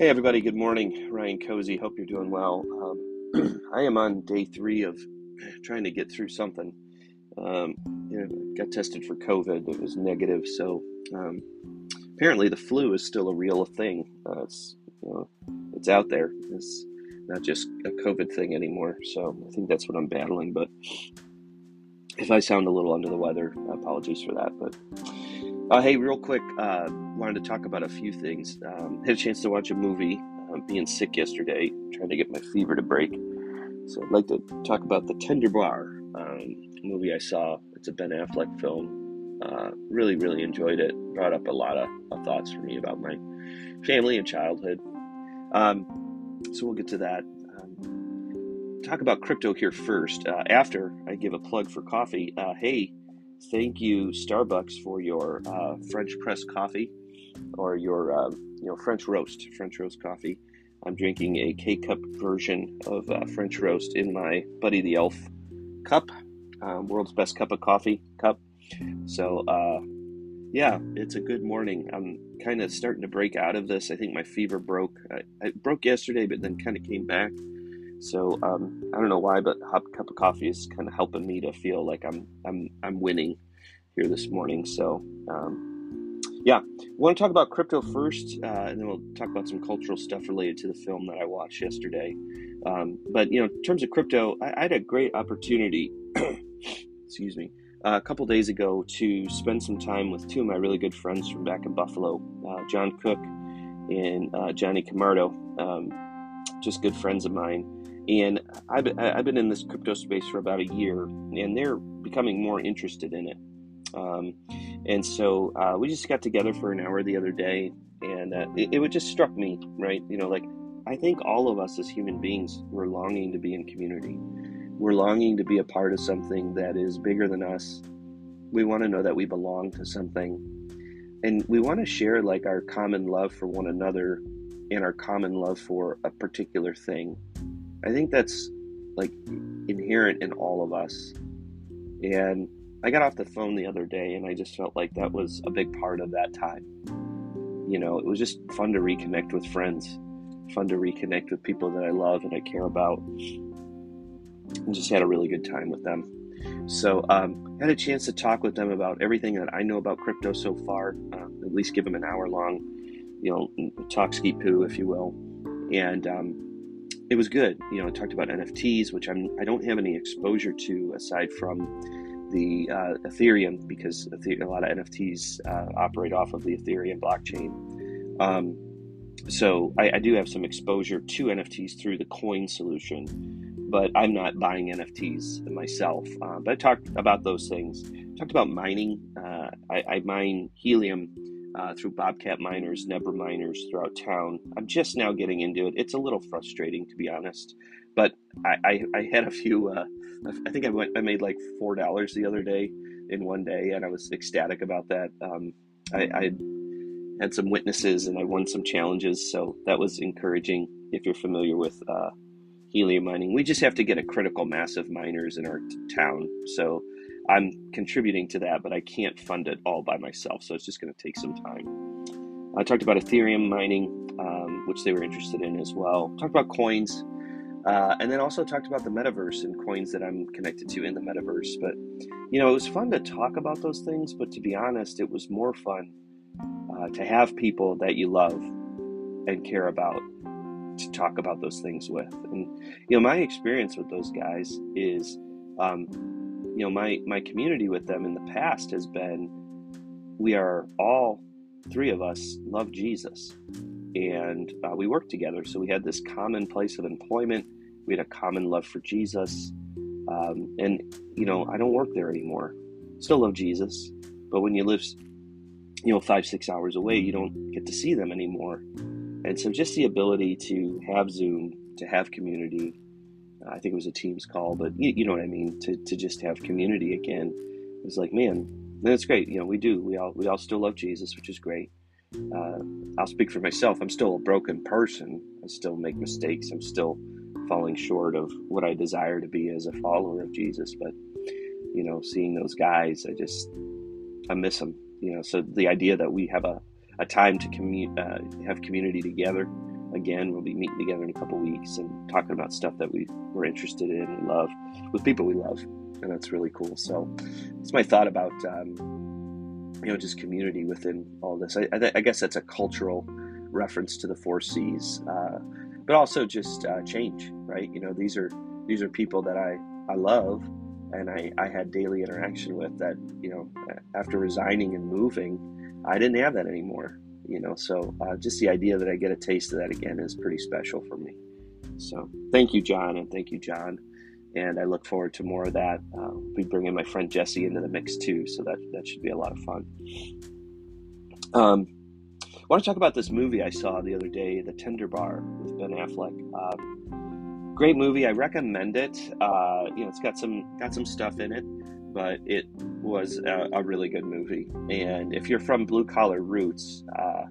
Hey, everybody, good morning. Ryan Cozy, hope you're doing well. Um, I am on day three of trying to get through something. Um, you know, got tested for COVID, it was negative, so um, apparently the flu is still a real thing. Uh, it's, you know, it's out there. It's not just a COVID thing anymore, so I think that's what I'm battling. But if I sound a little under the weather, apologies for that. But uh, hey, real quick, uh, wanted to talk about a few things. Um, had a chance to watch a movie. Uh, being sick yesterday, trying to get my fever to break. So I'd like to talk about the Tender Bar um, movie I saw. It's a Ben Affleck film. Uh, really, really enjoyed it. Brought up a lot of, of, thoughts for me about my family and childhood. Um, so we'll get to that. Um, talk about crypto here first. Uh, after I give a plug for coffee. Uh, hey, thank you Starbucks for your uh, French press coffee or your uh, you know French roast, French roast coffee. I'm drinking a K cup version of uh, French roast in my Buddy the Elf cup, um, world's best cup of coffee cup. So uh, yeah, it's a good morning. I'm kind of starting to break out of this. I think my fever broke. I, I broke yesterday, but then kind of came back. So um, I don't know why, but a cup of coffee is kind of helping me to feel like I'm I'm I'm winning here this morning. So um, yeah, I want to talk about crypto first, uh, and then we'll talk about some cultural stuff related to the film that I watched yesterday. Um, but you know, in terms of crypto, I, I had a great opportunity. excuse me. Uh, a couple days ago to spend some time with two of my really good friends from back in Buffalo, uh, John Cook and uh, Johnny Camardo, um, just good friends of mine and I've, I've been in this crypto space for about a year, and they're becoming more interested in it. Um, and so uh, we just got together for an hour the other day, and uh, it, it just struck me, right? You know, like I think all of us as human beings, we're longing to be in community. We're longing to be a part of something that is bigger than us. We want to know that we belong to something. And we want to share like our common love for one another and our common love for a particular thing. I think that's like inherent in all of us. And I got off the phone the other day and I just felt like that was a big part of that time. You know, it was just fun to reconnect with friends, fun to reconnect with people that I love and I care about. And just had a really good time with them. So, um, had a chance to talk with them about everything that I know about crypto so far. Uh, at least give them an hour long, you know, talk ski poo, if you will. And um, it was good. You know, I talked about NFTs, which I'm I don't have any exposure to aside from the uh, Ethereum because a lot of NFTs uh, operate off of the Ethereum blockchain. Um, so I, I, do have some exposure to NFTs through the coin solution, but I'm not buying NFTs myself. Uh, but I talked about those things. Talked about mining. Uh, I, I mine helium uh, through Bobcat miners, Nebra miners throughout town. I'm just now getting into it. It's a little frustrating, to be honest. But I, I, I had a few. Uh, I think I, went, I made like four dollars the other day in one day, and I was ecstatic about that. Um, I, I had some witnesses, and I won some challenges, so that was encouraging. If you're familiar with uh, helium mining, we just have to get a critical mass of miners in our t- town. So I'm contributing to that, but I can't fund it all by myself. So it's just going to take some time. I talked about Ethereum mining, um, which they were interested in as well. Talked about coins, uh, and then also talked about the metaverse and coins that I'm connected to in the metaverse. But you know, it was fun to talk about those things. But to be honest, it was more fun uh, to have people that you love and care about to talk about those things with. And you know, my experience with those guys is. Um, you know my my community with them in the past has been we are all three of us love jesus. And uh, we work together. So we had this common place of employment. We had a common love for jesus. Um, and you know i don't work there anymore. Still love jesus. But when you live you know five six hours away you don't get to see them anymore. And so just the ability to have zoom to have community I think it was a team's call, but you, you know what I mean. To, to just have community again, it's like man, that's great. You know, we do. We all we all still love Jesus, which is great. Uh, I'll speak for myself. I'm still a broken person. I still make mistakes. I'm still falling short of what I desire to be as a follower of Jesus. But you know, seeing those guys, I just I miss them. You know, so the idea that we have a, a time to commu- uh, have community together again. We'll be meeting together in a couple weeks and talking about stuff that we we're interested in and love with people we love, and that's really cool. So, it's my thought about um, you know just community within all this. I, I, I, guess that's a cultural reference to the four C's, uh, but also just uh, change, right? You know, these are these are people that I I love and I, I had daily interaction with that you know after resigning and moving i didn't have that anymore you know so uh, just the idea that i get a taste of that again is pretty special for me. So thank you john and thank you john. And i look forward to more of that. Uh, will be bringing my friend jesse into the mix too so that that should be a lot of fun. Um, i want to talk about this movie i saw the other day the tender bar with ben affleck. Um, great movie. I recommend it. Uh, you know, it's got some got some stuff in it, but it was a, a really good movie. And if you're from blue collar roots, uh,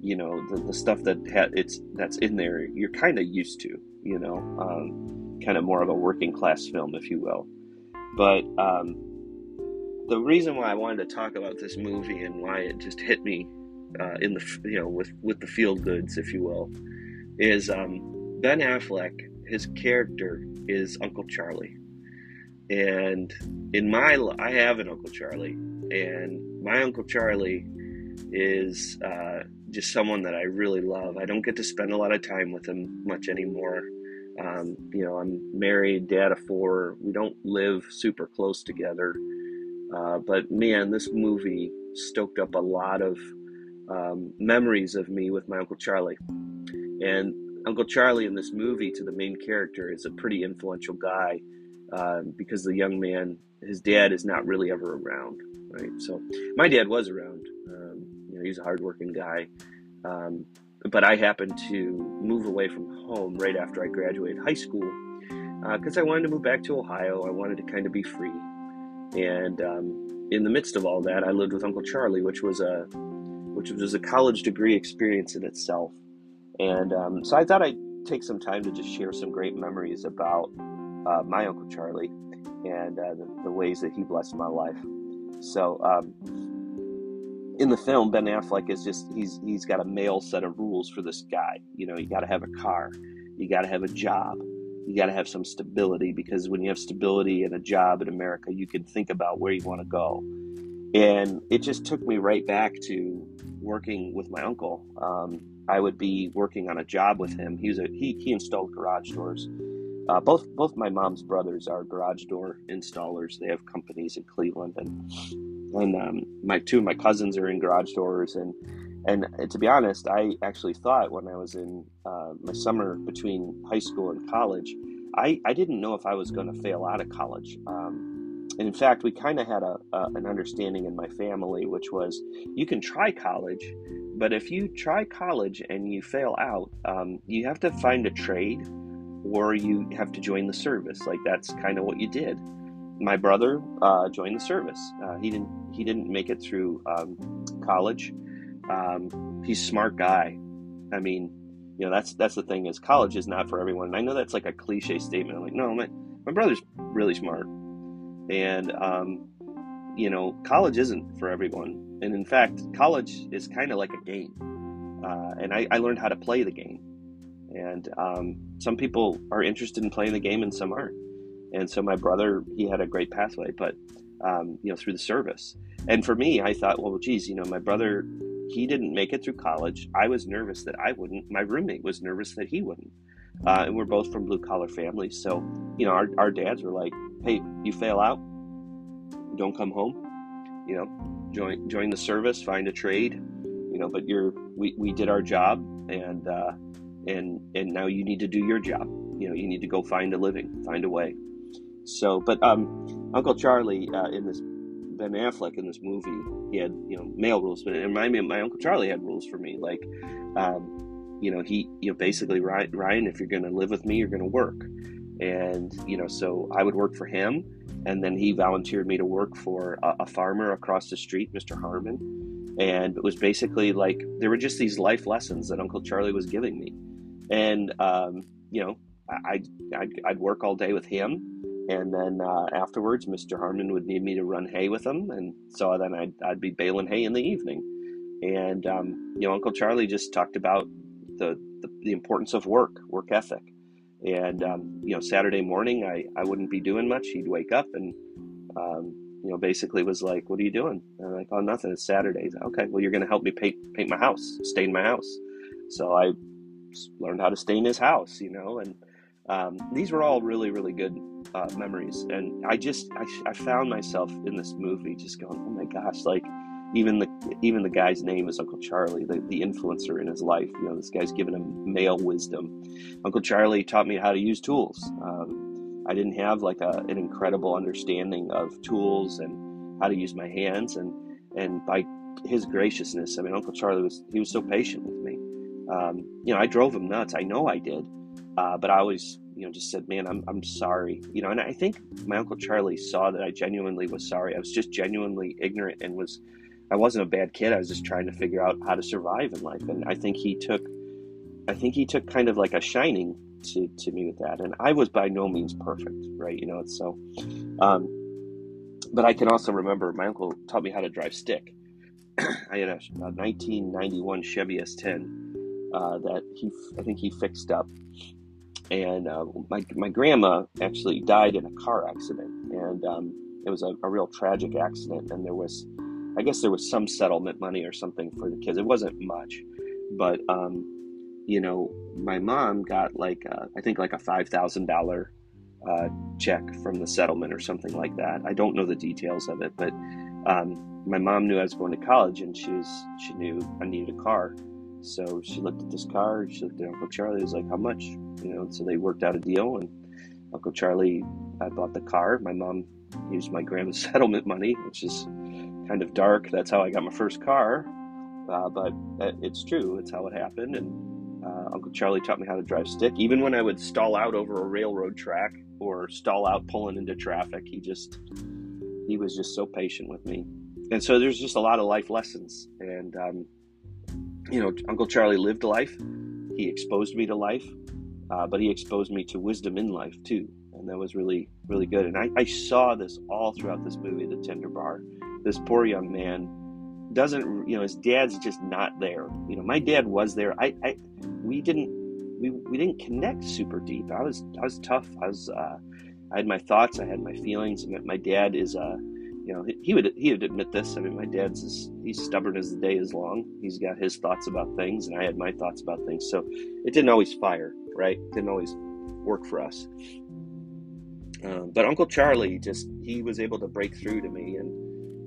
you know the, the stuff that ha- it's that's in there, you're kind of used to. You know, um, kind of more of a working class film, if you will. But um, the reason why I wanted to talk about this movie and why it just hit me uh, in the you know with with the feel goods, if you will, is um, Ben Affleck his character is Uncle Charlie. And in my, I have an Uncle Charlie, and my Uncle Charlie is uh, just someone that I really love. I don't get to spend a lot of time with him much anymore. Um, you know, I'm married, dad of four. We don't live super close together. Uh, but man, this movie stoked up a lot of um, memories of me with my Uncle Charlie. And Uncle Charlie in this movie to the main character is a pretty influential guy um, because the young man, his dad is not really ever around, right? So my dad was around. Um, you know, he's a hardworking guy. Um, but I happened to move away from home right after I graduated high school because uh, I wanted to move back to Ohio. I wanted to kind of be free. And um, in the midst of all that, I lived with Uncle Charlie, which was a which was a college degree experience in itself. And um, so I thought I'd take some time to just share some great memories about uh, my Uncle Charlie and uh, the, the, ways that he blessed my life. So um, in the film, Ben Affleck is just, he's, he's got a male set of rules for this guy. You know, you got to have a car, you got to have a job, you got to have some stability because when you have stability and a job in America, you can think about where you want to go. And it just took me right back to working with my uncle. Um, I would be working on a job with him. He was a he he installed garage doors. Uh, both both my mom's brothers are garage door installers. They have companies in Cleveland, and and um, my two of my cousins are in garage doors. And and to be honest, I actually thought when I was in uh, my summer between high school and college, I I didn't know if I was going to fail out of college. Um, and in fact, we kind of had a, a, an understanding in my family, which was you can try college, but if you try college and you fail out, um, you have to find a trade or you have to join the service. Like that's kind of what you did. My brother uh, joined the service. Uh, he didn't. He didn't make it through um, college. Um, he's a smart guy. I mean, you know, that's that's the thing is college is not for everyone. And I know that's like a cliche statement. I'm like, no, my my brother's really smart, and um, you know, college isn't for everyone and in fact, college is kind of like a game. Uh, and I, I, learned how to play the game. And um, some people are interested in playing the game, and some aren't. And so my brother, he had a great pathway, but um, you know, through the service. And for me, I thought, well, geez, you know, my brother, he didn't make it through college. I was nervous that I wouldn't. My roommate was nervous that he wouldn't. Uh, and we're both from blue collar families, so you know, our, our dads were like, "Hey, you fail out, don't come home." You know, join join the service, find a trade, you know. But you're we, we did our job, and uh, and and now you need to do your job. You know, you need to go find a living, find a way. So, but um, Uncle Charlie uh, in this Ben Affleck in this movie, he had you know male rules, but reminded me my Uncle Charlie had rules for me, like. Um, you know, he, you know, basically, Ryan, if you're going to live with me, you're going to work. And, you know, so I would work for him and then he volunteered me to work for a, a, farmer across the street, Mr. Harmon. And it was basically like there were just these life lessons that Uncle Charlie was giving me. And, um, you know, I, I'd, I'd, work all day with him. And then uh, afterwards, Mr. Harmon would need me to run hay with him. And so then I'd, I'd be baling hay in the evening. And, um, you know, Uncle Charlie just talked about the, the, the importance of work, work ethic. And, um, you know, Saturday morning, I, I wouldn't be doing much. He'd wake up and, um, you know, basically was like, what are you doing? And I'm like, oh, nothing. It's Saturday. Okay, well, you're going to help me paint, paint my house, stay in my house. So I learned how to stay in his house, you know, and um, these were all really, really good uh, memories. And I just, I, I found myself in this movie just going, oh my gosh, like, even the even the guy's name is Uncle Charlie, the, the influencer in his life. You know, this guy's given him male wisdom. Uncle Charlie taught me how to use tools. Um, I didn't have like a, an incredible understanding of tools and how to use my hands, and and by his graciousness, I mean, Uncle Charlie was he was so patient with me. Um, you know, I drove him nuts. I know I did, uh, but I always you know just said, "Man, I'm I'm sorry." You know, and I think my Uncle Charlie saw that I genuinely was sorry. I was just genuinely ignorant and was I wasn't a bad kid. I was just trying to figure out how to survive in life. And I think he took, I think he took kind of like a shining to, to me with that. And I was by no means perfect, right? You know, it's so, um, but I can also remember my uncle taught me how to drive stick. I had a, a 1991 Chevy S10 uh, that he, I think he fixed up. And uh, my, my grandma actually died in a car accident. And um, it was a, a real tragic accident. And there was, I guess there was some settlement money or something for the kids. It wasn't much, but um, you know, my mom got like a, I think like a five thousand uh, dollar check from the settlement or something like that. I don't know the details of it, but um, my mom knew I was going to college, and she's she knew I needed a car, so she looked at this car. She looked at Uncle Charlie. Was like, "How much?" You know. So they worked out a deal, and Uncle Charlie I bought the car. My mom used my grandma's settlement money, which is kind of dark. That's how I got my first car. Uh, but it's true. It's how it happened. And uh, Uncle Charlie taught me how to drive stick. Even when I would stall out over a railroad track or stall out pulling into traffic, he just he was just so patient with me. And so there's just a lot of life lessons. And um, you know, Uncle Charlie lived life. He exposed me to life, uh, but he exposed me to wisdom in life too. And that was really, really good. And I, I saw this all throughout this movie, The Tender Bar this poor young man doesn't you know his dad's just not there you know my dad was there i i we didn't we, we didn't connect super deep i was i was tough i was uh i had my thoughts i had my feelings my dad is uh you know he would he would admit this. I mean my dad's is, he's stubborn as the day is long. He's got his thoughts about things and i had my thoughts about things. So it didn't always fire right? Didn't always work for us. Um, but uncle charlie just he was able to break through to me and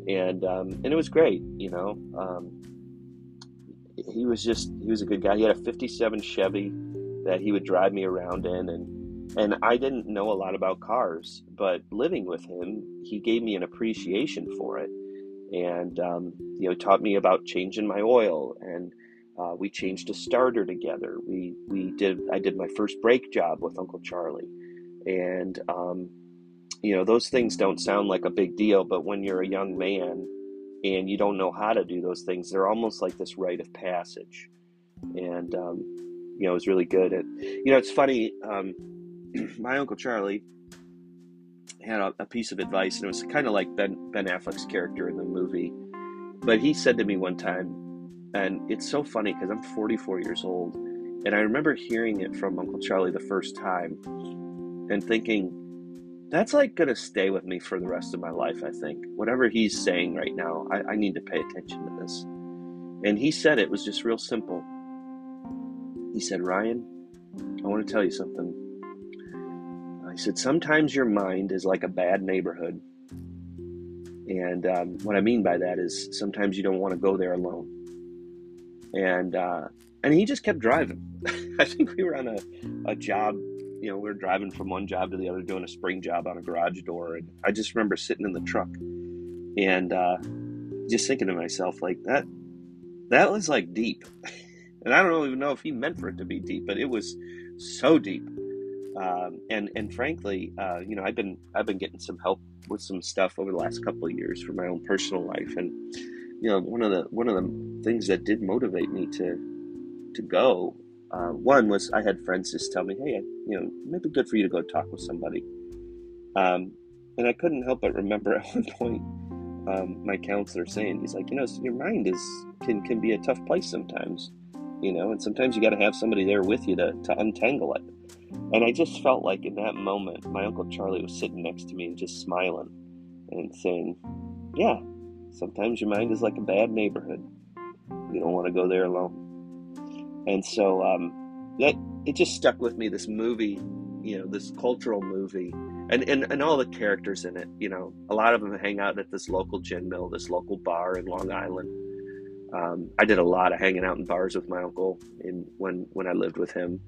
and um, and it was great. You know, um, he was just he was a good guy. He had a '57 Chevy that he would drive me around in, and and I didn't know a lot about cars, but living with him, he gave me an appreciation for it, and um, you know, taught me about changing my oil and. Uh, we changed a starter together. We we did. I did my first brake job with Uncle Charlie, and um, you know those things don't sound like a big deal but when you're a young man and you don't know how to do those things they're almost like this rite of passage and um, you know it was really good and you know it's funny um, my uncle charlie had a, a, piece of advice and it was kind of like ben ben affleck's character in the movie but he said to me one time and it's so funny because i'm 44 years old and i remember hearing it from uncle charlie the first time and thinking that's like to stay with me for the rest of my life, I think. Whatever he's saying right now, I, I need to pay attention to this. And he said it was just real simple. He said, Ryan, I want to tell you something. I said, sometimes your mind is like a bad neighborhood. And um, what I mean by that is sometimes you don't want to go there alone. And uh, and he just kept driving. I think we were on a, a job you know, we were driving from one job to the other doing a spring job on a garage door. And I just remember sitting in the truck and uh, just thinking to myself, like, that, that was like deep. and I don't even know if he meant for it to be deep, but it was so deep. Um, and and frankly, uh, you know, I've been I've been getting some help with some stuff over the last couple of years for my own personal life, and you know, one of the one of the things that did motivate me to to go uh, one was I had friends just tell me, hey, you know, it might be good for you to go talk with somebody. Um, and I couldn't help but remember at one point um, my counselor saying, he's like, you know, your mind is can can be a tough place sometimes. you know, and sometimes you got to have somebody there with you to, to untangle it. And I just felt like in that moment, my Uncle Charlie was sitting next to me and just smiling and saying, Yeah, sometimes your mind is like a bad neighborhood. You don't want to go there alone. And so um, that it just stuck with me. This movie, you know, this cultural movie, and, and and all the characters in it. You know, a lot of them hang out at this local gin mill, this local bar in Long Island. Um, I did a lot of hanging out in bars with my uncle in when when I lived with him.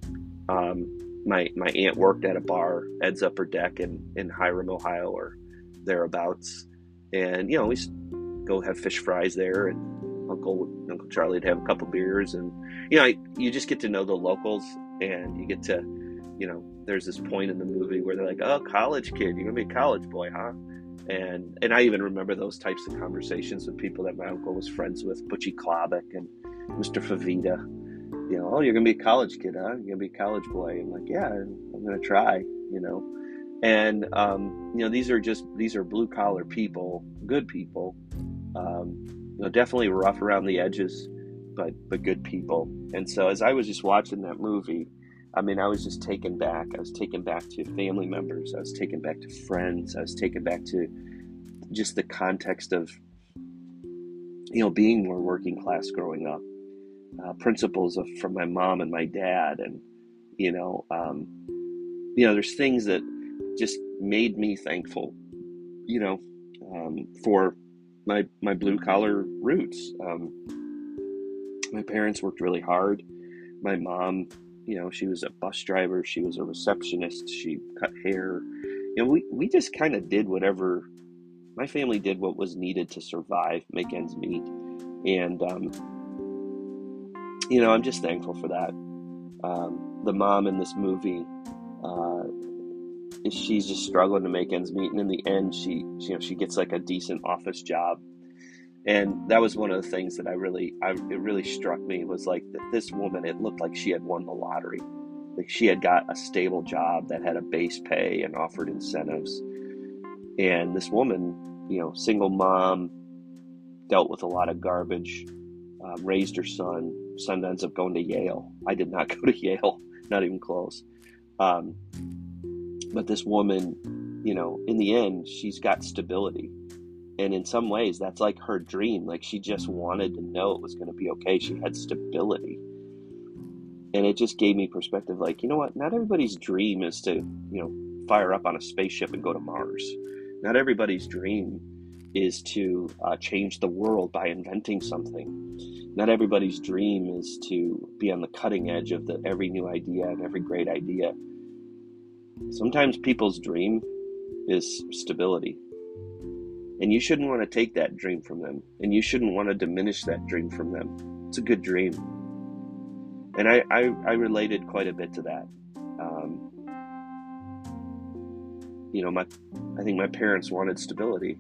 Um, my my aunt worked at a bar, Ed's Upper Deck in in Hiram, Ohio, or thereabouts, and you know we go have fish fries there, and Uncle Uncle Charlie'd have a couple beers, and you know you just get to know the locals, and you get to, you know, there's this point in the movie where they're like, "Oh, college kid, you're gonna be a college boy, huh?" And and I even remember those types of conversations with people that my uncle was friends with, Butchie Klobuck and Mr. Favita. You know, oh, you're gonna be a college kid, huh? You're gonna be a college boy. I'm like, yeah, I'm gonna try. You know, and um, you know, these are just these are blue collar people, good people. Um, you know, definitely rough around the edges, but but good people. And so as I was just watching that movie, I mean, I was just taken back. I was taken back to family members. I was taken back to friends. I was taken back to just the context of, you know, being more working class growing up. Uh, principles of from my mom and my dad, and you know, um, you know, there's things that just made me thankful, you know, um, for my my blue collar roots. Um, my parents worked really hard. My mom you know, she was a bus driver, she was a receptionist, she cut hair. You know, we, we just kind of did whatever my family did what was needed to survive, make ends meet. And, um, you know, I'm just thankful for that. Um, the mom in this movie, uh, she's just struggling to make ends meet. And in the end, she, you know, she gets like a decent office job and that was one of the things that I really, I, it really struck me was like that this woman, it looked like she had won the lottery. Like she had got a stable job that had a base pay and offered incentives. And this woman, you know, single mom, dealt with a lot of garbage, uh, raised her son. Son ends up going to Yale. I did not go to Yale, not even close. Um, but this woman, you know, in the end, she's got stability. And in some ways that's like her dream. Like she just wanted to know it was going to be okay. She had stability. And it just gave me perspective like you know what? Not everybody's dream is to you know fire up on a spaceship and go to mars. Not everybody's dream is to uh, change the world by inventing something not everybody's dream is to be on the cutting edge of the every new idea and every great idea sometimes people's dream is stability and you shouldn't want to take that dream from them. And you shouldn't want to diminish that dream from them. It's a good dream. And I, I, I related quite a bit to that. Um, you know, my, I think my parents wanted stability.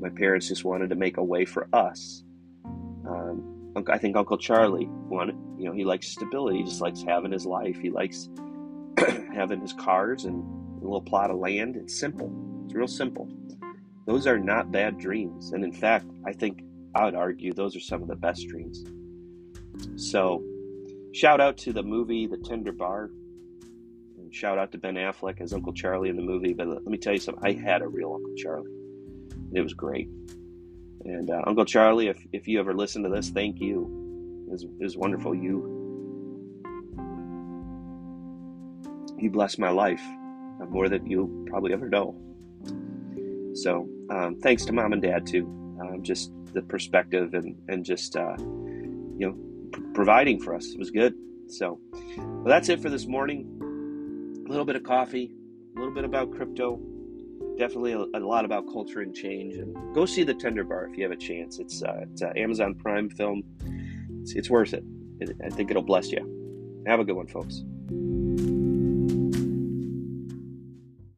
My parents just wanted to make a way for us. Um, I think Uncle Charlie wanted, you know, he likes stability. He just likes having his life. He likes having his cars and a little plot of land. It's simple. It's real simple. Those are not bad dreams. And in fact, I think I would argue those are some of the best dreams. So, shout out to the movie The Tender Bar. And shout out to Ben Affleck as Uncle Charlie in the movie. But let me tell you something I had a real Uncle Charlie. It was great. And uh, Uncle Charlie, if, if you ever listen to this, thank you. It was, it was wonderful. You you blessed my life more than you probably ever know. So um, thanks to mom and dad too, um, just the perspective and and just uh, you know p- providing for us it was good. So well, that's it for this morning. A little bit of coffee, a little bit about crypto, definitely a, a lot about culture and change. And go see the Tender Bar if you have a chance. It's uh, it's an Amazon Prime film. It's, it's worth it. it. I think it'll bless you. Have a good one, folks.